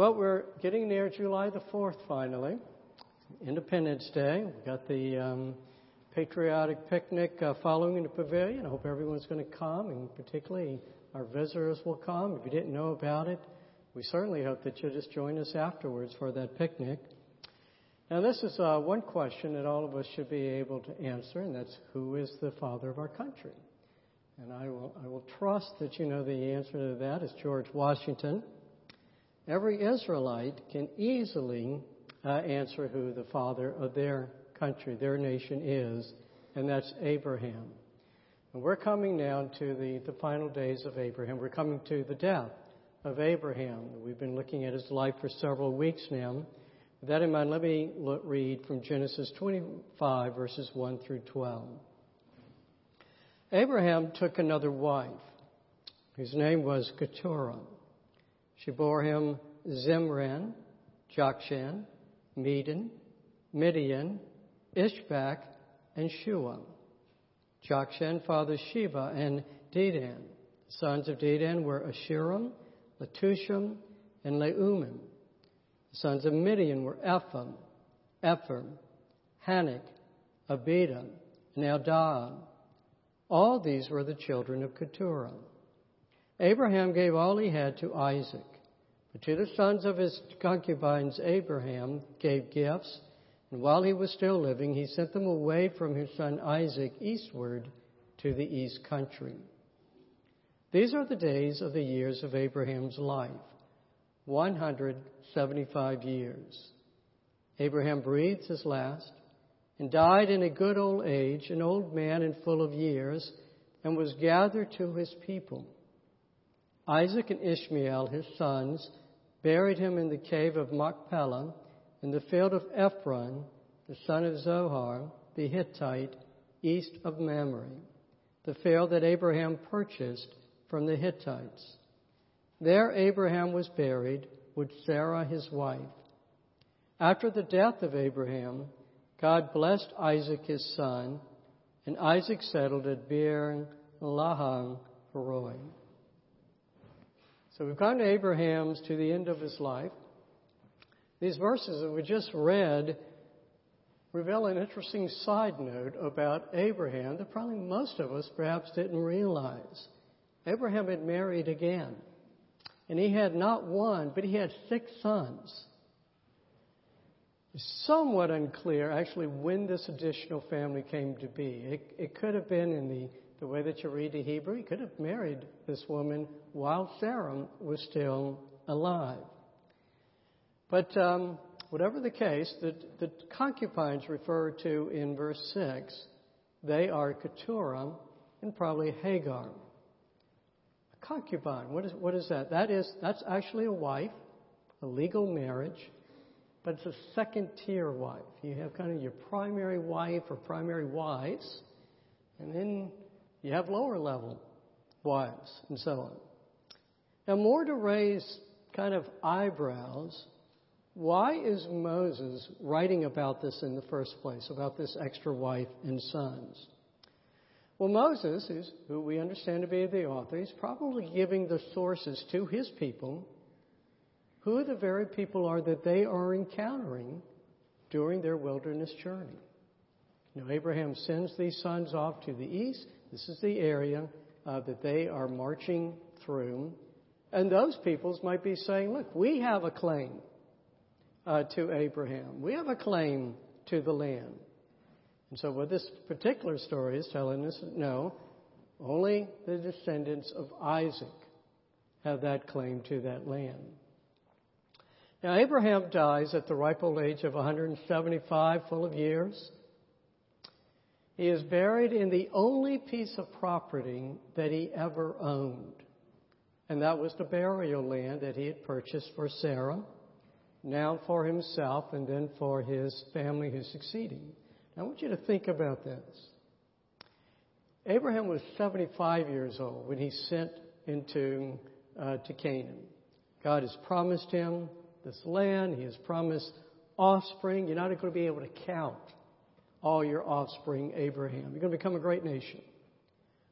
Well, we're getting near July the 4th finally, Independence Day. We've got the um, patriotic picnic uh, following in the pavilion. I hope everyone's going to come, and particularly our visitors will come. If you didn't know about it, we certainly hope that you'll just join us afterwards for that picnic. Now, this is uh, one question that all of us should be able to answer, and that's who is the father of our country? And I will, I will trust that you know the answer to that is George Washington. Every Israelite can easily uh, answer who the father of their country, their nation is, and that's Abraham. And we're coming now to the, the final days of Abraham. We're coming to the death of Abraham. We've been looking at his life for several weeks now. With that in mind, let me look, read from Genesis 25, verses 1 through 12. Abraham took another wife, whose name was Keturah. She bore him Zimran, Jokshan, Medan, Midian, Ishbak, and Shuah. Jokshan fathered Sheba and Dedan. The sons of Dedan were Asshurim, Letushim, and Leummim. The sons of Midian were Ephraim, Ephraim, Hanoch, Abida, and Eldaah. All these were the children of Keturah. Abraham gave all he had to Isaac. But to the sons of his concubines, Abraham gave gifts, and while he was still living, he sent them away from his son Isaac eastward to the east country. These are the days of the years of Abraham's life 175 years. Abraham breathed his last and died in a good old age, an old man and full of years, and was gathered to his people. Isaac and Ishmael, his sons, buried him in the cave of Machpelah in the field of Ephron, the son of Zohar, the Hittite, east of Mamre, the field that Abraham purchased from the Hittites. There Abraham was buried with Sarah his wife. After the death of Abraham, God blessed Isaac his son, and Isaac settled at Beer Lahai Roi. So we've gone to Abraham's to the end of his life. These verses that we just read reveal an interesting side note about Abraham that probably most of us perhaps didn't realize. Abraham had married again. And he had not one, but he had six sons. It's somewhat unclear, actually, when this additional family came to be. It, it could have been in the the way that you read the Hebrew, he could have married this woman while Sarah was still alive. But um, whatever the case, the, the concubines referred to in verse 6, they are Keturah and probably Hagar. A concubine, what is, what is that? That is, that's actually a wife, a legal marriage, but it's a second tier wife. You have kind of your primary wife or primary wives, and then you have lower level wives and so on. Now, more to raise kind of eyebrows, why is Moses writing about this in the first place, about this extra wife and sons? Well, Moses, is, who we understand to be the author, he's probably giving the sources to his people who the very people are that they are encountering during their wilderness journey. Know, Abraham sends these sons off to the east. This is the area uh, that they are marching through. And those peoples might be saying, look, we have a claim uh, to Abraham. We have a claim to the land. And so what this particular story is telling us, no, only the descendants of Isaac have that claim to that land. Now, Abraham dies at the ripe old age of 175, full of years. He is buried in the only piece of property that he ever owned. And that was the burial land that he had purchased for Sarah, now for himself, and then for his family who's succeeding. I want you to think about this. Abraham was 75 years old when he sent into uh, to Canaan. God has promised him this land. He has promised offspring. You're not going to be able to count all your offspring, Abraham. You're going to become a great nation.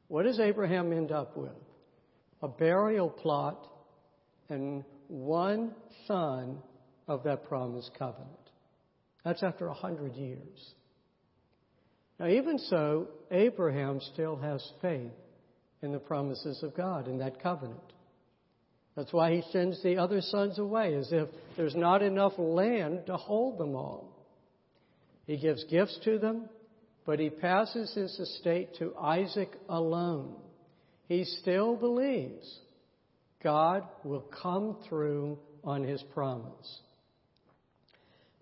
What does Abraham end up with? A burial plot and one son of that promised covenant. That's after a hundred years. Now, even so, Abraham still has faith in the promises of God in that covenant. That's why he sends the other sons away, as if there's not enough land to hold them all. He gives gifts to them, but he passes his estate to Isaac alone. He still believes God will come through on his promise.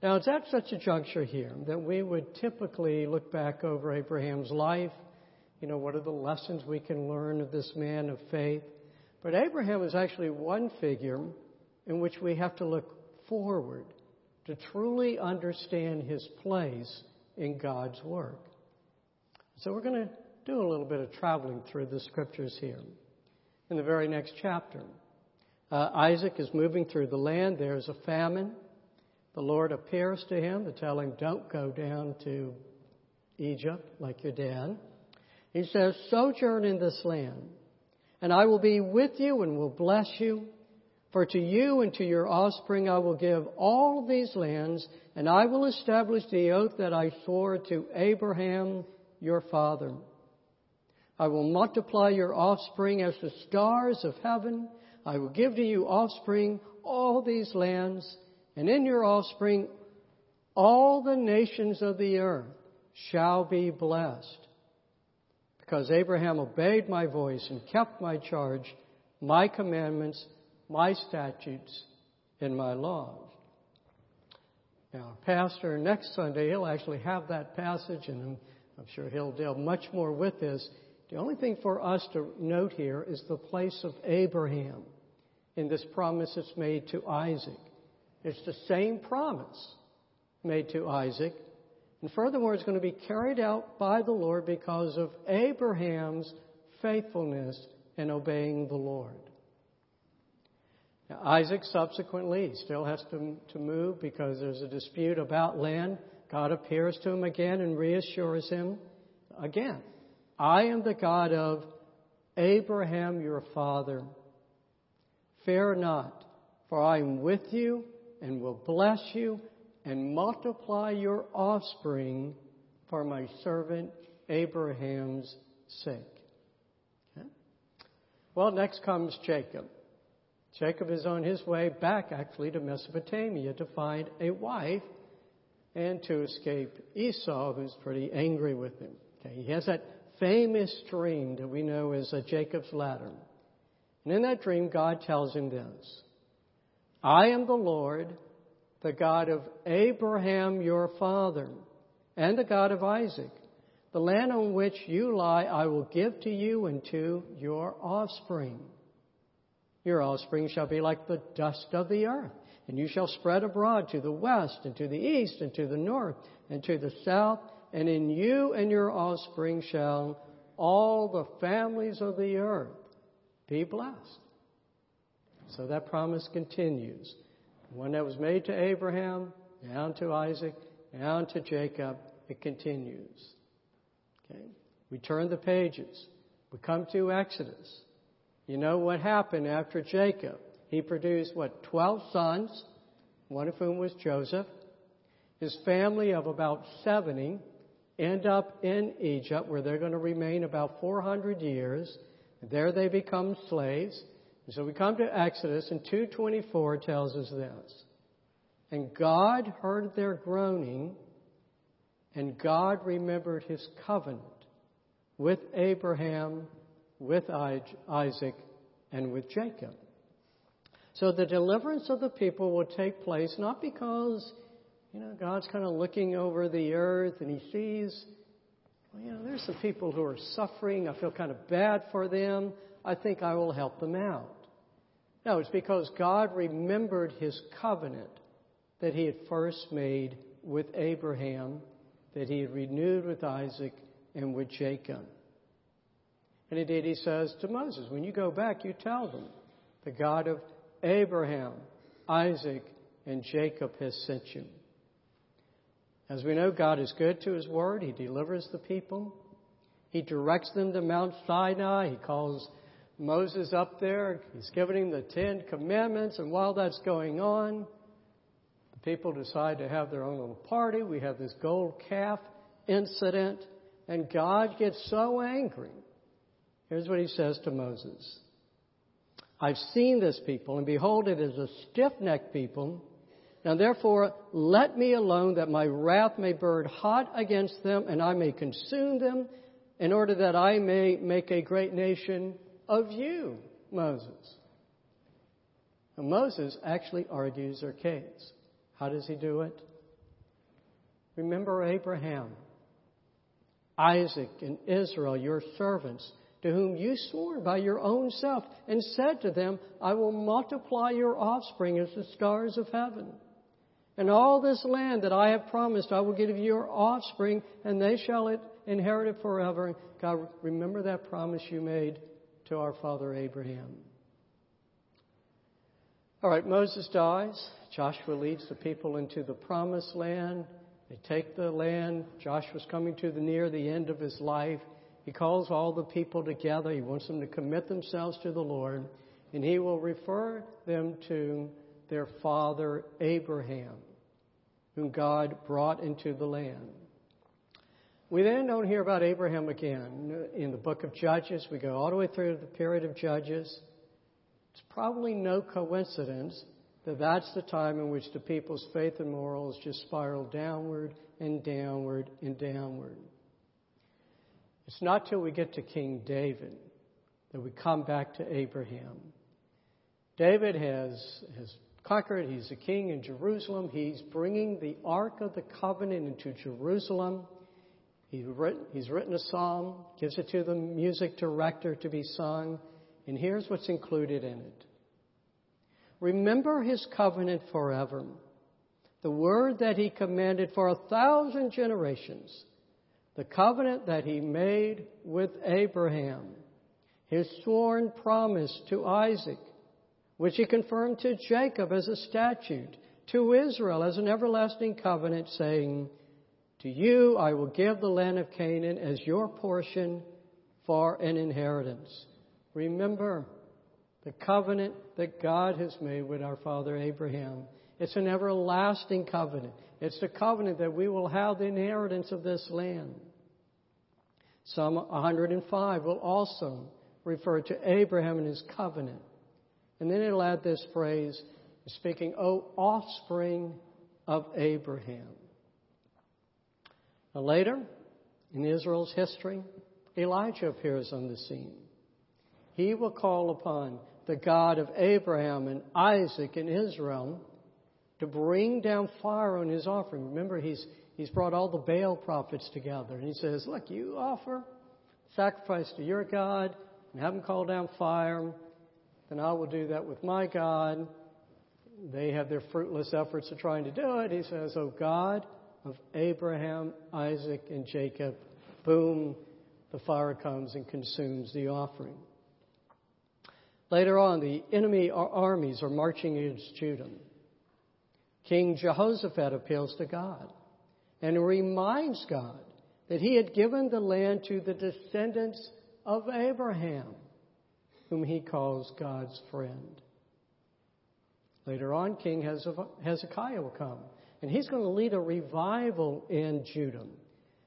Now, it's at such a juncture here that we would typically look back over Abraham's life. You know, what are the lessons we can learn of this man of faith? But Abraham is actually one figure in which we have to look forward to truly understand his place in God's work. So we're going to do a little bit of traveling through the scriptures here. In the very next chapter, uh, Isaac is moving through the land. There's a famine. The Lord appears to him to tell him, Don't go down to Egypt like your dad. He says, Sojourn in this land, and I will be with you and will bless you. For to you and to your offspring I will give all these lands, and I will establish the oath that I swore to Abraham your father. I will multiply your offspring as the stars of heaven. I will give to you offspring all these lands and in your offspring all the nations of the earth shall be blessed. Because Abraham obeyed my voice and kept my charge, my commandments, my statutes, and my laws. Now, Pastor, next Sunday, he'll actually have that passage, and I'm, sure he'll deal much more with this. The only thing for us to note here is the place of Abraham in this promise that's made to Isaac. It's the same promise made to Isaac. And furthermore, it's going to be carried out by the Lord because of Abraham's faithfulness in obeying the Lord. Now, Isaac subsequently still has to, to move because there's a dispute about land. God appears to him again and reassures him again I am the God of Abraham your father. Fear not, for I am with you and will bless you and multiply your offspring for my servant Abraham's sake. Okay? Well, next comes Jacob. Jacob is on his way back, actually, to Mesopotamia to find a wife and to escape Esau, who's pretty angry with him. Okay? He has that famous dream that we know as Jacob's ladder. And in that dream, God tells him this I am the Lord, the God of Abraham your father, and the God of Isaac. The land on which you lie I will give to you and to your offspring. Your offspring shall be like the dust of the earth, and you shall spread abroad to the west and to the east and to the north and to the south, and in you and your offspring shall all the families of the earth be blessed. So that promise continues. One that was made to Abraham, down to Isaac, down to Jacob, it continues. Okay? We turn the pages. We come to Exodus. You know what happened after Jacob? He produced, what, 12 sons, one of whom was Joseph. His family of about 70 end up in Egypt, where they're going to remain about 400 years. There they become slaves. And so we come to Exodus, and 224 tells us this. And God heard their groaning, and God remembered his covenant with Abraham, with Isaac, and with Jacob. So the deliverance of the people will take place not because, you know, God's kind of looking over the earth and he sees, well, you know, there's some people who are suffering. I feel kind of bad for them. I think I will help them out. No, it's because God remembered his covenant that he had first made with Abraham, that he had renewed with Isaac and with Jacob. And indeed, he says to Moses, when you go back, you tell them, the God of Abraham, Isaac, and Jacob has sent you. As we know, God is good to his word. He delivers the people. He directs them to Mount Sinai. He calls Moses up there, he's giving him the Ten Commandments, and while that's going on, the people decide to have their own little party. We have this gold calf incident, and God gets so angry. Here's what he says to Moses I've seen this people, and behold, it is a stiff necked people. Now therefore, let me alone that my wrath may burn hot against them, and I may consume them, in order that I may make a great nation of you, Moses. And Moses actually argues their case. How does he do it? Remember Abraham, Isaac, and Israel, your servants, to whom you swore by your own self, and said to them, I will multiply your offspring as the stars of heaven. And all this land that I have promised, I will give your offspring, and they shall inherit it forever. God, remember that promise you made to our father Abraham. All right, Moses dies. Joshua leads the people into the promised land. They take the land. Joshua's coming to the near the end of his life. He calls all the people together. He wants them to commit themselves to the Lord, and he will refer them to their father Abraham, whom God brought into the land. We then don't hear about Abraham again. In the book of Judges, we go all the way through the period of Judges. It's probably no coincidence that that's the time in which the people's faith and morals just spiral downward and downward and downward. It's not till we get to King David that we come back to Abraham. David has, has conquered, he's a king in Jerusalem. He's bringing the Ark of the Covenant into Jerusalem. He's written, he's written a psalm, gives it to the music director to be sung, and here's what's included in it. Remember his covenant forever, the word that he commanded for a thousand generations, the covenant that he made with Abraham, his sworn promise to Isaac, which he confirmed to Jacob as a statute, to Israel as an everlasting covenant, saying, to you I will give the land of Canaan as your portion for an inheritance. Remember the covenant that God has made with our father Abraham. It's an everlasting covenant. It's the covenant that we will have the inheritance of this land. Psalm 105 will also refer to Abraham and his covenant. And then it'll add this phrase, speaking, O offspring of Abraham. Now, later, in Israel's history, Elijah appears on the scene. He will call upon the God of Abraham and Isaac and Israel to bring down fire on his offering. Remember, he's, he's brought all the Baal prophets together. And he says, Look, you offer sacrifice to your God and have him call down fire. Then I will do that with my God. They have their fruitless efforts of trying to do it. He says, Oh God, of Abraham, Isaac, and Jacob, boom, the fire comes and consumes the offering. Later on, the enemy armies are marching against Judah. King Jehoshaphat appeals to God and reminds God that he had given the land to the descendants of Abraham, whom he calls God's friend. Later on, King Hezekiah will come and he's going to lead a revival in Judah.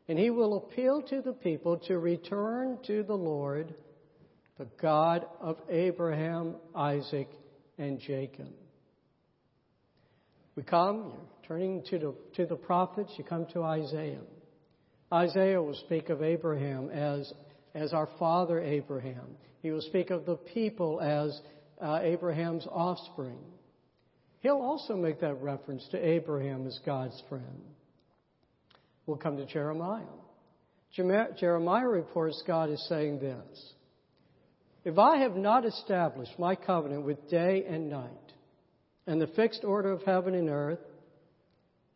And he will appeal to the people to return to the Lord, the God of Abraham, Isaac, and Jacob. We come, turning to the, to the prophets, you come to Isaiah. Isaiah will speak of Abraham as, as our father Abraham. He will speak of the people as uh, Abraham's offspring. He'll also make that reference to Abraham as God's friend. We'll come to Jeremiah. Jeremiah reports God is saying this If I have not established my covenant with day and night, and the fixed order of heaven and earth,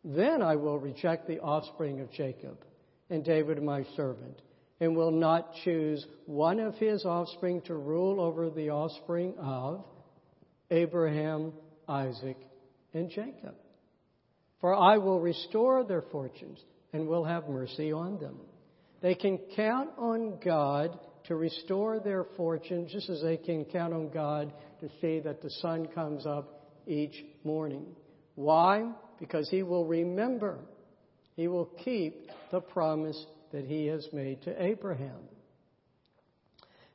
then I will reject the offspring of Jacob and David my servant, and will not choose one of his offspring to rule over the offspring of Abraham, Isaac, and Jacob. For I will restore their fortunes and will have mercy on them. They can count on God to restore their fortune, just as they can count on God to see that the sun comes up each morning. Why? Because He will remember, He will keep the promise that He has made to Abraham.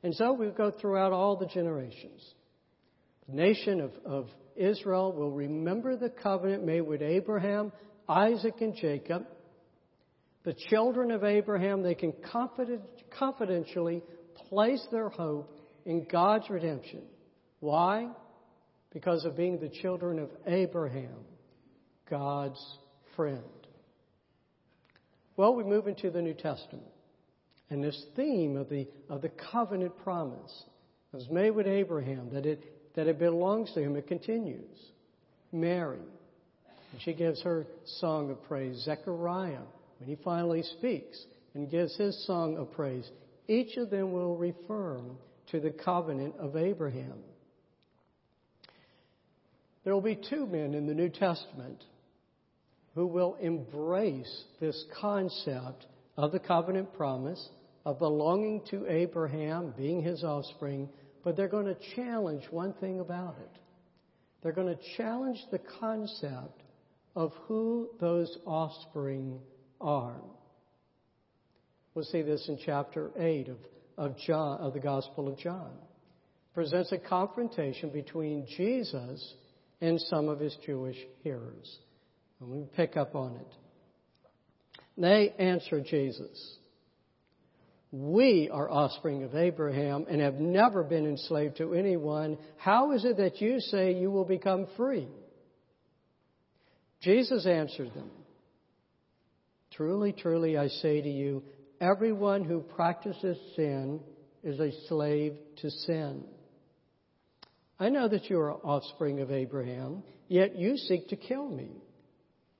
And so we go throughout all the generations. The nation of, of Israel will remember the covenant made with Abraham, Isaac, and Jacob. The children of Abraham, they can confident, confidentially place their hope in God's redemption. Why? Because of being the children of Abraham, God's friend. Well, we move into the New Testament. And this theme of the, of the covenant promise was made with Abraham, that it, that it belongs to him, it continues. Mary, and she gives her song of praise. Zechariah, when he finally speaks and gives his song of praise, each of them will refer to the covenant of Abraham. There will be two men in the New Testament who will embrace this concept of the covenant promise of belonging to Abraham, being his offspring, but they're going to challenge one thing about it. They're going to challenge the concept of who those offspring are. We'll see this in chapter 8 of, of, John, of the Gospel of John. Presents a confrontation between Jesus and some of his Jewish hearers. And we pick up on it. They answer Jesus. We are offspring of Abraham and have never been enslaved to anyone. How is it that you say you will become free? Jesus answered them Truly, truly, I say to you, everyone who practices sin is a slave to sin. I know that you are offspring of Abraham, yet you seek to kill me,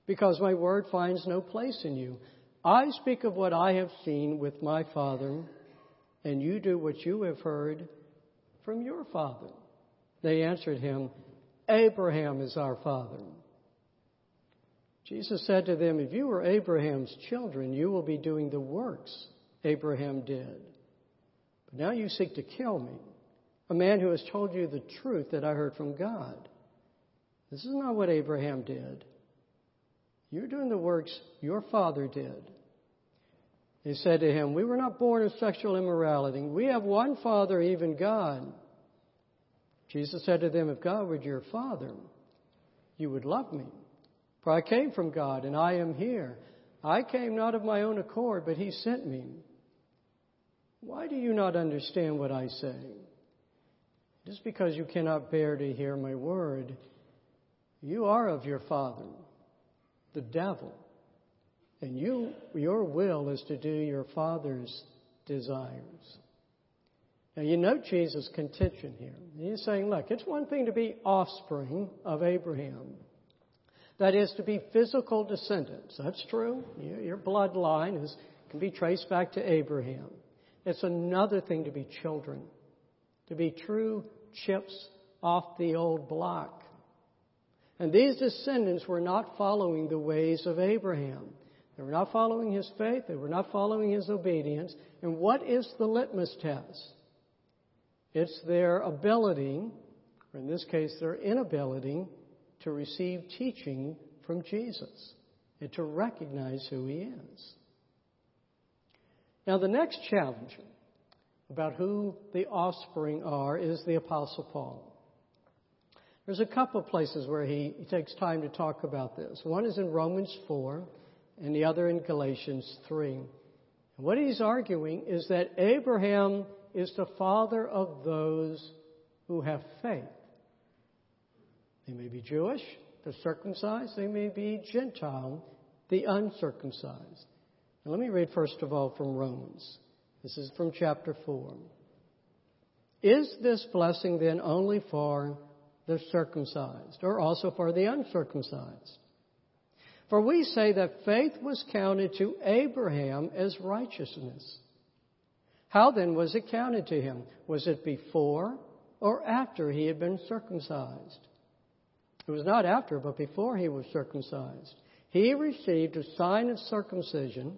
because my word finds no place in you. I speak of what I have seen with my father, and you do what you have heard from your father. They answered him, Abraham is our father. Jesus said to them, If you were Abraham's children, you will be doing the works Abraham did. But now you seek to kill me, a man who has told you the truth that I heard from God. This is not what Abraham did. You're doing the works your father did. He said to him, We were not born of sexual immorality. We have one Father, even God. Jesus said to them, If God were your Father, you would love me. For I came from God, and I am here. I came not of my own accord, but He sent me. Why do you not understand what I say? Just because you cannot bear to hear my word, you are of your father, the devil. And you, your will is to do your father's desires. Now you note Jesus' contention here. He's saying, look, it's one thing to be offspring of Abraham. That is to be physical descendants. That's true. Your bloodline is, can be traced back to Abraham. It's another thing to be children, to be true chips off the old block. And these descendants were not following the ways of Abraham. They were not following his faith. They were not following his obedience. And what is the litmus test? It's their ability, or in this case, their inability, to receive teaching from Jesus and to recognize who he is. Now, the next challenge about who the offspring are is the Apostle Paul. There's a couple of places where he, he takes time to talk about this. One is in Romans 4, and the other in Galatians 3. And what he's arguing is that Abraham is the father of those who have faith. They may be Jewish, the circumcised, they may be Gentile, the uncircumcised. Now, let me read first of all from Romans. This is from chapter 4. Is this blessing then only for the circumcised or also for the uncircumcised? For we say that faith was counted to Abraham as righteousness. How then was it counted to him? Was it before or after he had been circumcised? It was not after, but before he was circumcised. He received a sign of circumcision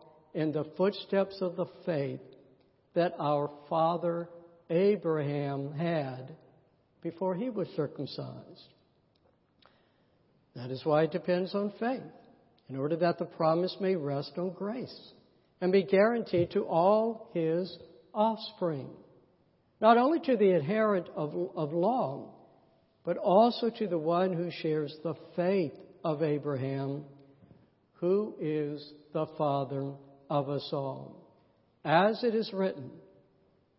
in the footsteps of the faith that our father Abraham had before he was circumcised. That is why it depends on faith, in order that the promise may rest on grace and be guaranteed to all his offspring, not only to the adherent of, of law, but also to the one who shares the faith of Abraham, who is the father of us all. As it is written,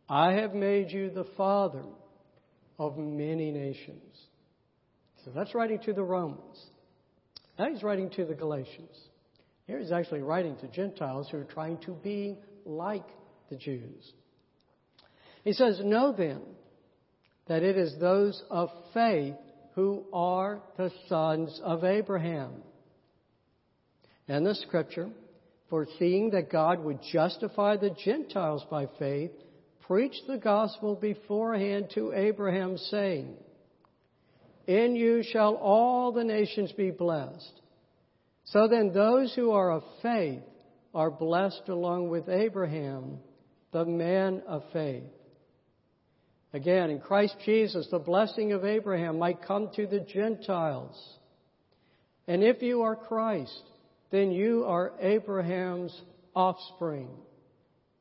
I have made you the father of many nations. So that's writing to the Romans. Now he's writing to the Galatians. Here he's actually writing to Gentiles who are trying to be like the Jews. He says, Know then that it is those of faith who are the sons of Abraham. And the scripture, foreseeing that God would justify the Gentiles by faith, preached the gospel beforehand to Abraham, saying, In you shall all the nations be blessed. So then, those who are of faith are blessed along with Abraham, the man of faith. Again, in Christ Jesus, the blessing of Abraham might come to the Gentiles. And if you are Christ, then you are Abraham's offspring,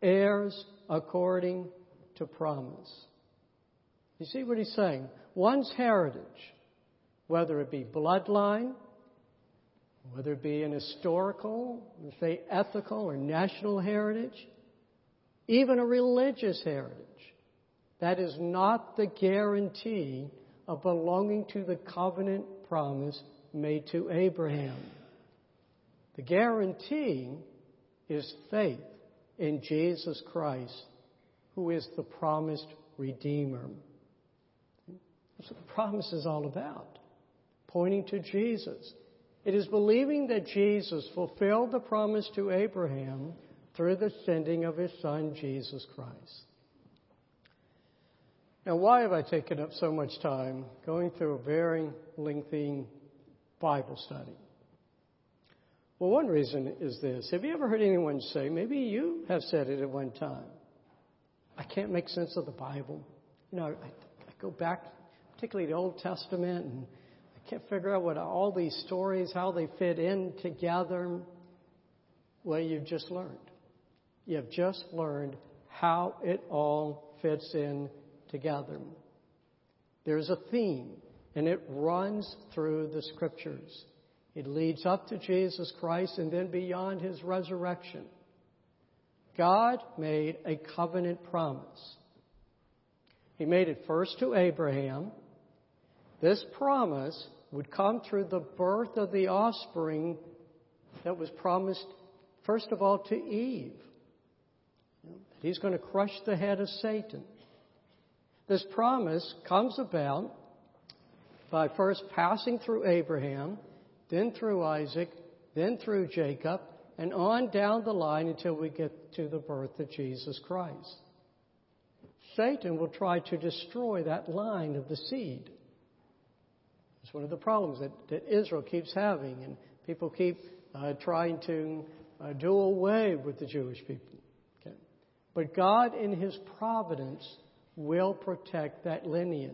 heirs according to promise. You see what he's saying? One's heritage, whether it be bloodline, whether it be an historical, say ethical or national heritage, even a religious heritage, that is not the guarantee of belonging to the covenant promise made to Abraham. The guarantee is faith in Jesus Christ, who is the promised Redeemer. That's what the promise is all about, pointing to Jesus. It is believing that Jesus fulfilled the promise to Abraham through the sending of his Son, Jesus Christ. Now, why have I taken up so much time going through a very lengthy Bible study? Well, one reason is this. Have you ever heard anyone say, maybe you have said it at one time, I can't make sense of the Bible? You know, I, I go back, particularly the Old Testament, and I can't figure out what all these stories, how they fit in together. Well, you've just learned. You have just learned how it all fits in together. There's a theme, and it runs through the scriptures. It leads up to Jesus Christ and then beyond his resurrection. God made a covenant promise. He made it first to Abraham. This promise would come through the birth of the offspring that was promised, first of all, to Eve. He's going to crush the head of Satan. This promise comes about by first passing through Abraham then through Isaac, then through Jacob, and on down the line until we get to the birth of Jesus Christ. Satan will try to destroy that line of the seed. It's one of the problems that, that Israel keeps having, and people keep uh, trying to uh, do away with the Jewish people. Okay? But God, in His providence, will protect that lineage.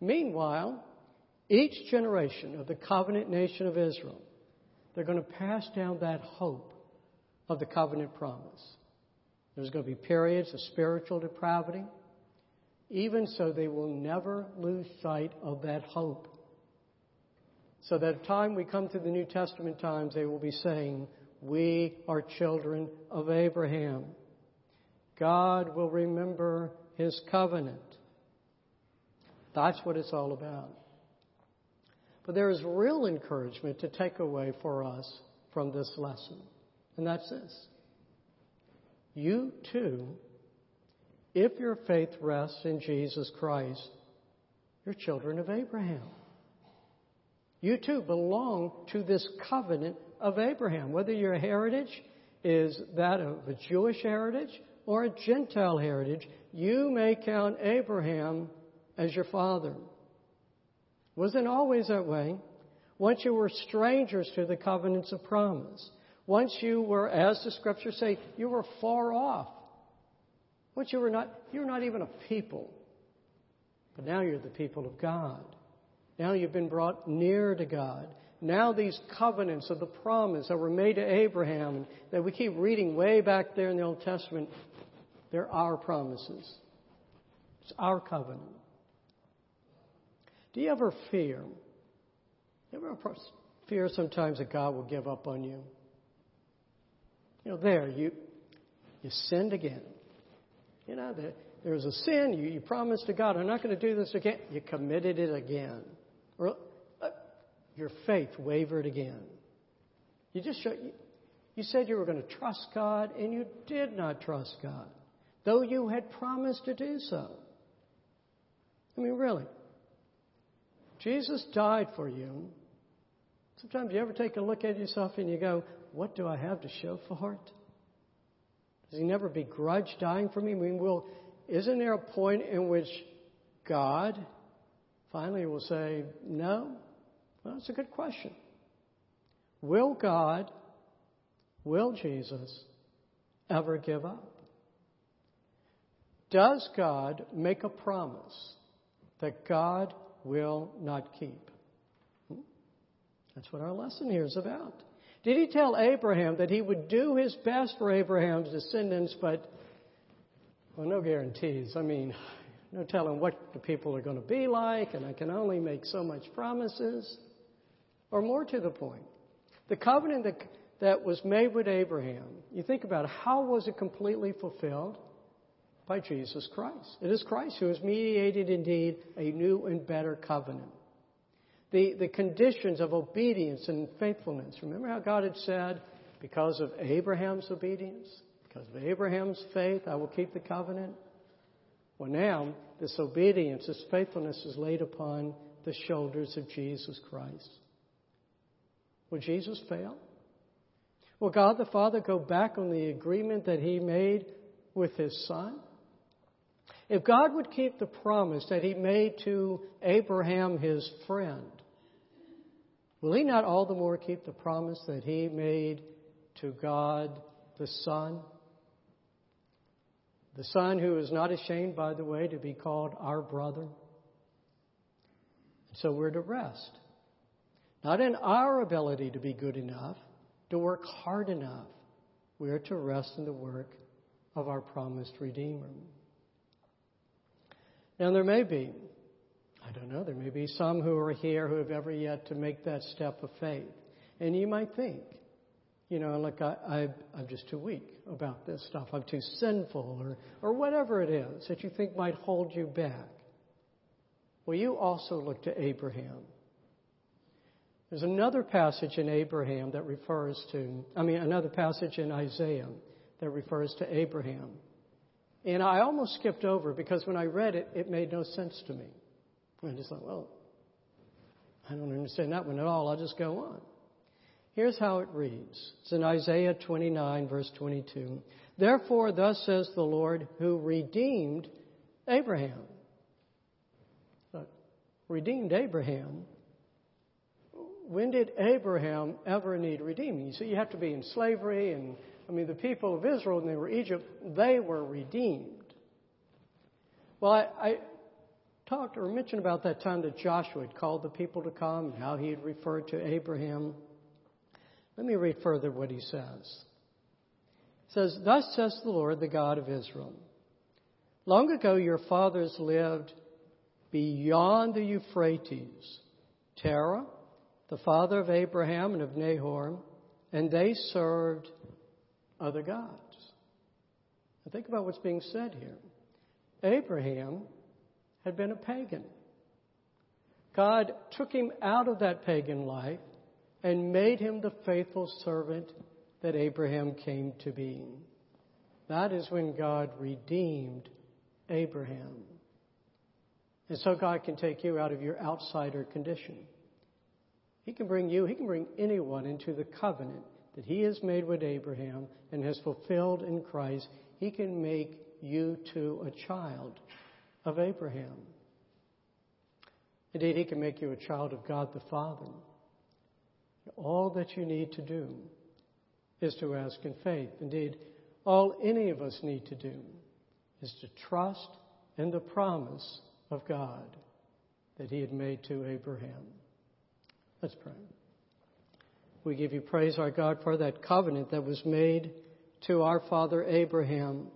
Meanwhile, each generation of the covenant nation of Israel, they're going to pass down that hope of the covenant promise. There's going to be periods of spiritual depravity. Even so, they will never lose sight of that hope. So that time we come to the New Testament times, they will be saying, We are children of Abraham. God will remember his covenant. That's what it's all about. But there is real encouragement to take away for us from this lesson. And that's this. You too if your faith rests in Jesus Christ, you're children of Abraham. You too belong to this covenant of Abraham. Whether your heritage is that of a Jewish heritage or a Gentile heritage, you may count Abraham as your father. Wasn't always that way. Once you were strangers to the covenants of promise. Once you were, as the scriptures say, you were far off. Once you were not, you were not even a people. But now you're the people of God. Now you've been brought near to God. Now these covenants of the promise that were made to Abraham, that we keep reading way back there in the Old Testament, they're our promises. It's our covenant. Do you ever fear? You ever fear sometimes that God will give up on you? You know, there, you, you sinned again. You know, there, there was a sin. You, you promised to God, I'm not going to do this again. You committed it again. Or uh, your faith wavered again. You just show, you, you said you were going to trust God, and you did not trust God, though you had promised to do so. I mean, really. Jesus died for you. Sometimes you ever take a look at yourself and you go, What do I have to show for it? Does he never begrudge dying for me? I mean, will, isn't there a point in which God finally will say, No? Well, that's a good question. Will God, will Jesus ever give up? Does God make a promise that God will not keep? That's what our lesson here is about. Did he tell Abraham that he would do his best for Abraham's descendants, but, well, no guarantees. I mean, no telling what the people are going to be like, and I can only make so much promises. Or more to the point, the covenant that, that was made with Abraham, you think about it, how was it completely fulfilled? By Jesus Christ. It is Christ who has mediated indeed a new and better covenant the, the conditions of obedience and faithfulness. Remember how God had said, because of Abraham's obedience, because of Abraham's faith, I will keep the covenant? Well, now, this obedience, this faithfulness is laid upon the shoulders of Jesus Christ. Will Jesus fail? Will God the Father go back on the agreement that He made with His Son? If God would keep the promise that He made to Abraham, his friend, Will he not all the more keep the promise that he made to God the Son? The Son who is not ashamed, by the way, to be called our brother. So we're to rest. Not in our ability to be good enough, to work hard enough. We are to rest in the work of our promised Redeemer. Now, there may be I don't know. There may be some who are here who have ever yet to make that step of faith. And you might think, you know, look, I, I, I'm just too weak about this stuff. I'm too sinful, or, or whatever it is that you think might hold you back. Well, you also look to Abraham. There's another passage in Abraham that refers to, I mean, another passage in Isaiah that refers to Abraham. And I almost skipped over because when I read it, it made no sense to me. I just thought, well, I don't understand that one at all. I'll just go on. Here's how it reads. It's in Isaiah 29, verse 22. Therefore, thus says the Lord who redeemed Abraham. Redeemed Abraham. When did Abraham ever need redeeming? You see, you have to be in slavery, and I mean, the people of Israel, when they were Egypt, they were redeemed. Well, I, I talked or mentioned about that time that Joshua had called the people to come and how he had referred to Abraham. Let me read further what he says. He says, Thus says the Lord, the God of Israel. Long ago your fathers lived beyond the Euphrates. Terah, the father of Abraham and of Nahor, and they served other gods. Now think about what's being said here. Abraham had been a pagan. God took him out of that pagan life and made him the faithful servant that Abraham came to be. That is when God redeemed Abraham. And so God can take you out of your outsider condition. He can bring you, He can bring anyone into the covenant that He has made with Abraham and has fulfilled in Christ. He can make you too a child of Abraham. Indeed, He can make you a child of God the Father. All that you need to do is to ask in faith. Indeed, all any of us need to do is to trust in the promise of God that He had made to Abraham. Let's pray. We give you praise, our God, for that covenant that was made to our father Abraham.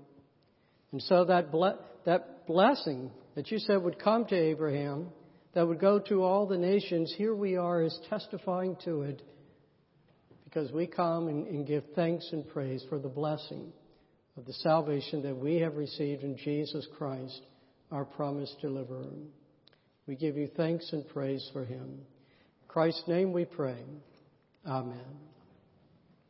And so that, ble- that blessing that you said would come to Abraham, that would go to all the nations, here we are as testifying to it because we come and, and give thanks and praise for the blessing of the salvation that we have received in Jesus Christ, our promised deliverer. We give you thanks and praise for him. In Christ's name we pray. Amen.